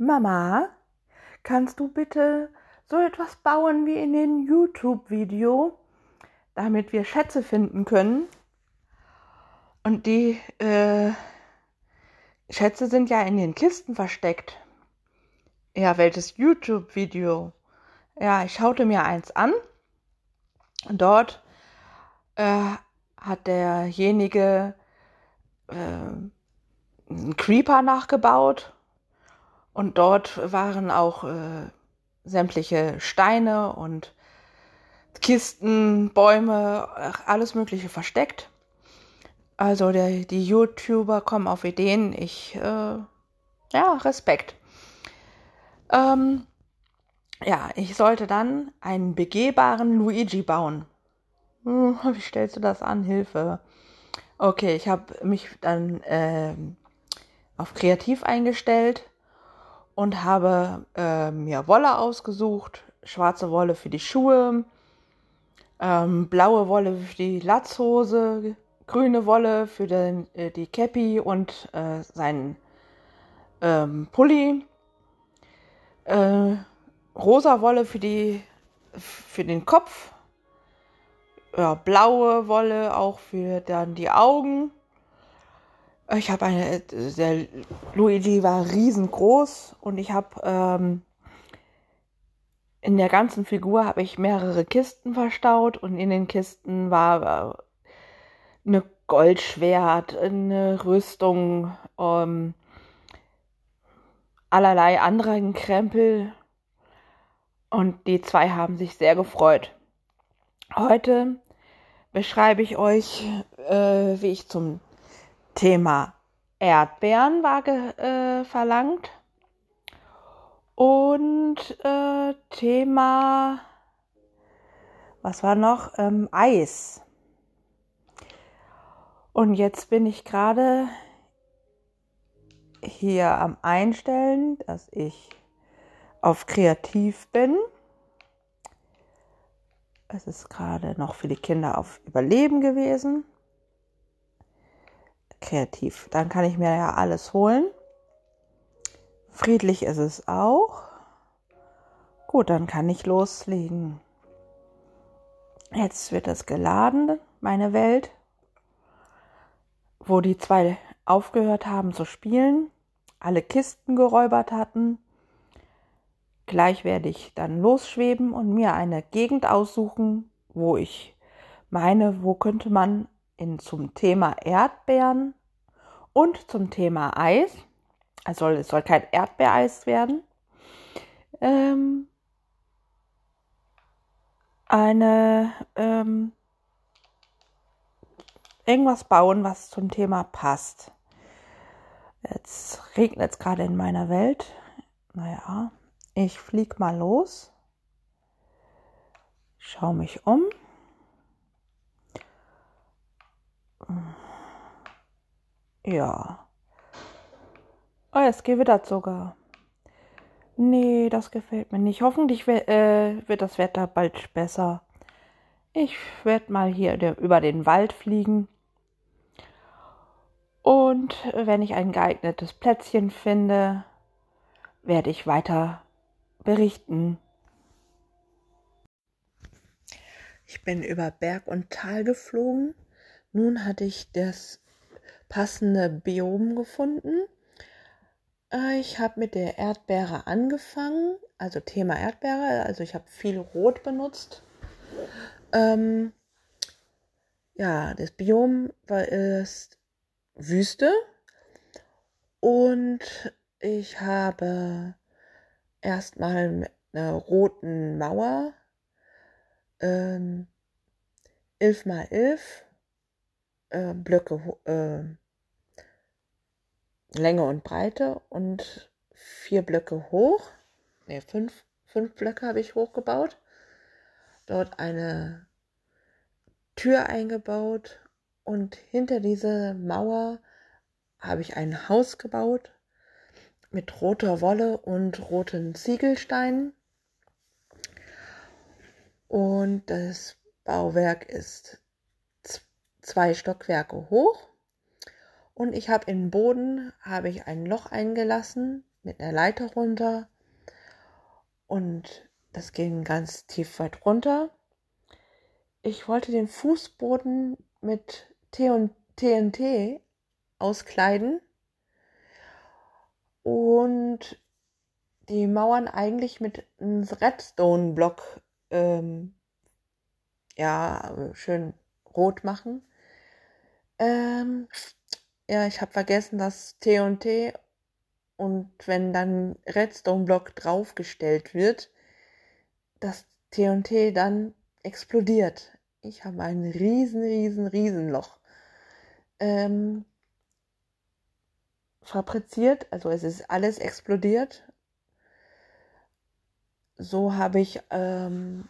Mama, kannst du bitte so etwas bauen wie in den YouTube-Video, damit wir Schätze finden können? Und die äh, Schätze sind ja in den Kisten versteckt. Ja, welches YouTube-Video? Ja, ich schaute mir eins an. Dort äh, hat derjenige äh, einen Creeper nachgebaut und dort waren auch äh, sämtliche Steine und Kisten, Bäume, alles Mögliche versteckt. Also der, die YouTuber kommen auf Ideen. Ich, äh, ja, Respekt. Ähm, ja, ich sollte dann einen begehbaren Luigi bauen. Hm, wie stellst du das an? Hilfe. Okay, ich habe mich dann äh, auf Kreativ eingestellt und habe äh, mir Wolle ausgesucht, schwarze Wolle für die Schuhe, ähm, blaue Wolle für die Latzhose, grüne Wolle für den, äh, die Cappy und äh, seinen ähm, Pulli, äh, rosa Wolle für die für den Kopf, ja, blaue Wolle auch für dann die Augen ich habe eine, der Luigi war riesengroß und ich habe ähm, in der ganzen Figur habe ich mehrere Kisten verstaut und in den Kisten war äh, eine Goldschwert, eine Rüstung, ähm, allerlei anderen Krempel und die zwei haben sich sehr gefreut. Heute beschreibe ich euch, äh, wie ich zum Thema Erdbeeren war äh, verlangt. Und äh, Thema, was war noch? Ähm, Eis. Und jetzt bin ich gerade hier am Einstellen, dass ich auf Kreativ bin. Es ist gerade noch für die Kinder auf Überleben gewesen kreativ. Dann kann ich mir ja alles holen. Friedlich ist es auch. Gut, dann kann ich loslegen. Jetzt wird es geladen, meine Welt, wo die zwei aufgehört haben zu spielen, alle Kisten geräubert hatten. Gleich werde ich dann losschweben und mir eine Gegend aussuchen, wo ich meine, wo könnte man in, zum Thema Erdbeeren und zum Thema Eis. Also es soll kein Erdbeereis werden. Ähm, eine ähm, irgendwas bauen, was zum Thema passt. Jetzt regnet es gerade in meiner Welt. Naja, ich flieg mal los. Schau mich um. Ja. Oh, es gewittert sogar. Nee, das gefällt mir nicht. Hoffentlich äh, wird das Wetter bald besser. Ich werde mal hier über den Wald fliegen. Und wenn ich ein geeignetes Plätzchen finde, werde ich weiter berichten. Ich bin über Berg und Tal geflogen. Nun hatte ich das passende Biom gefunden. Äh, ich habe mit der Erdbeere angefangen, also Thema Erdbeere, also ich habe viel Rot benutzt. Ähm, ja, das Biom war ist Wüste und ich habe erstmal mit einer roten Mauer ähm, 11 mal 11 äh, Blöcke äh, Länge und Breite und vier Blöcke hoch. Ne, fünf, fünf Blöcke habe ich hochgebaut. Dort eine Tür eingebaut und hinter diese Mauer habe ich ein Haus gebaut mit roter Wolle und roten Ziegelsteinen. Und das Bauwerk ist zwei Stockwerke hoch und ich habe im Boden habe ich ein Loch eingelassen mit einer Leiter runter und das ging ganz tief weit runter. Ich wollte den Fußboden mit TNT auskleiden und die Mauern eigentlich mit einem Redstone-Block ähm, ja, schön rot machen. Ähm, ja, ich habe vergessen, dass T&T und wenn dann Redstone-Block draufgestellt wird, das T&T dann explodiert. Ich habe ein riesen, riesen, riesen Loch ähm, fabriziert. Also es ist alles explodiert. So habe ich, ähm,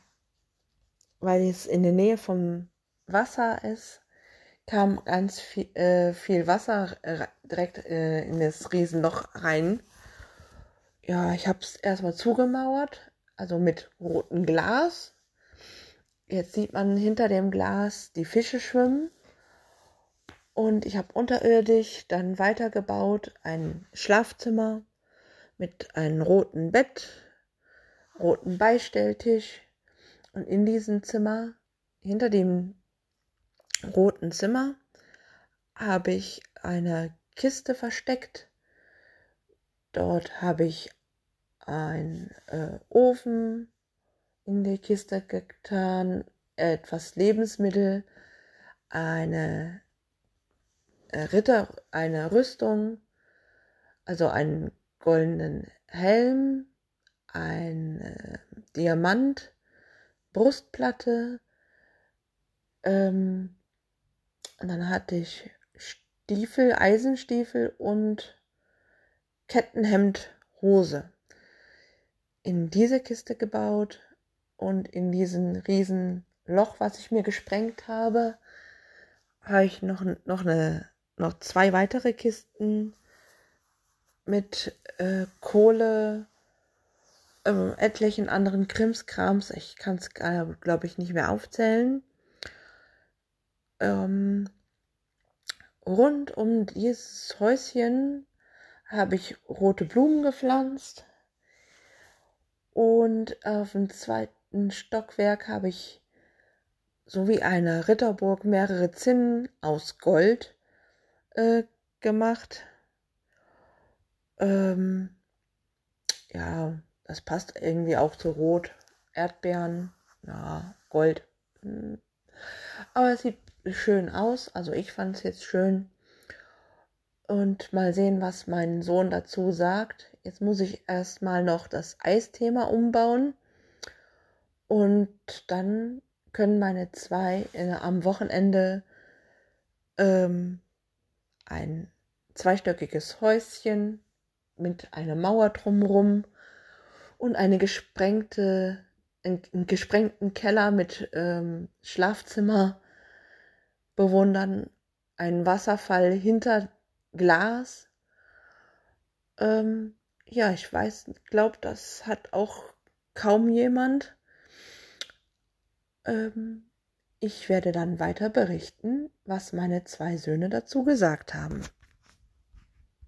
weil es in der Nähe vom Wasser ist, kam ganz viel, äh, viel Wasser direkt äh, in das Riesenloch rein. Ja, ich habe es erstmal zugemauert, also mit rotem Glas. Jetzt sieht man hinter dem Glas die Fische schwimmen. Und ich habe unterirdisch dann weitergebaut ein Schlafzimmer mit einem roten Bett, roten Beistelltisch. Und in diesem Zimmer, hinter dem roten Zimmer habe ich eine Kiste versteckt. Dort habe ich einen äh, Ofen in die Kiste getan, etwas Lebensmittel, eine äh, Ritter, eine Rüstung, also einen goldenen Helm, ein äh, Diamant, Brustplatte, ähm, und dann hatte ich Stiefel, Eisenstiefel und Kettenhemd, Hose. In diese Kiste gebaut und in diesen riesen Loch, was ich mir gesprengt habe, habe ich noch, noch, eine, noch zwei weitere Kisten mit äh, Kohle, äh, etlichen anderen Krimskrams. Ich kann es, glaube ich, nicht mehr aufzählen ähm, rund um dieses Häuschen habe ich rote Blumen gepflanzt und auf dem zweiten Stockwerk habe ich so wie eine Ritterburg mehrere Zinnen aus Gold äh, gemacht. Ähm, ja, das passt irgendwie auch zu Rot. Erdbeeren, ja, Gold. Hm. Aber es sieht schön aus. Also ich fand es jetzt schön. Und mal sehen, was mein Sohn dazu sagt. Jetzt muss ich erstmal noch das Eisthema umbauen. Und dann können meine zwei in, am Wochenende ähm, ein zweistöckiges Häuschen mit einer Mauer drumherum und eine gesprengte, einen, gesprengten Keller mit ähm, Schlafzimmer bewundern einen Wasserfall hinter Glas. Ähm, ja, ich weiß, glaube, das hat auch kaum jemand. Ähm, ich werde dann weiter berichten, was meine zwei Söhne dazu gesagt haben.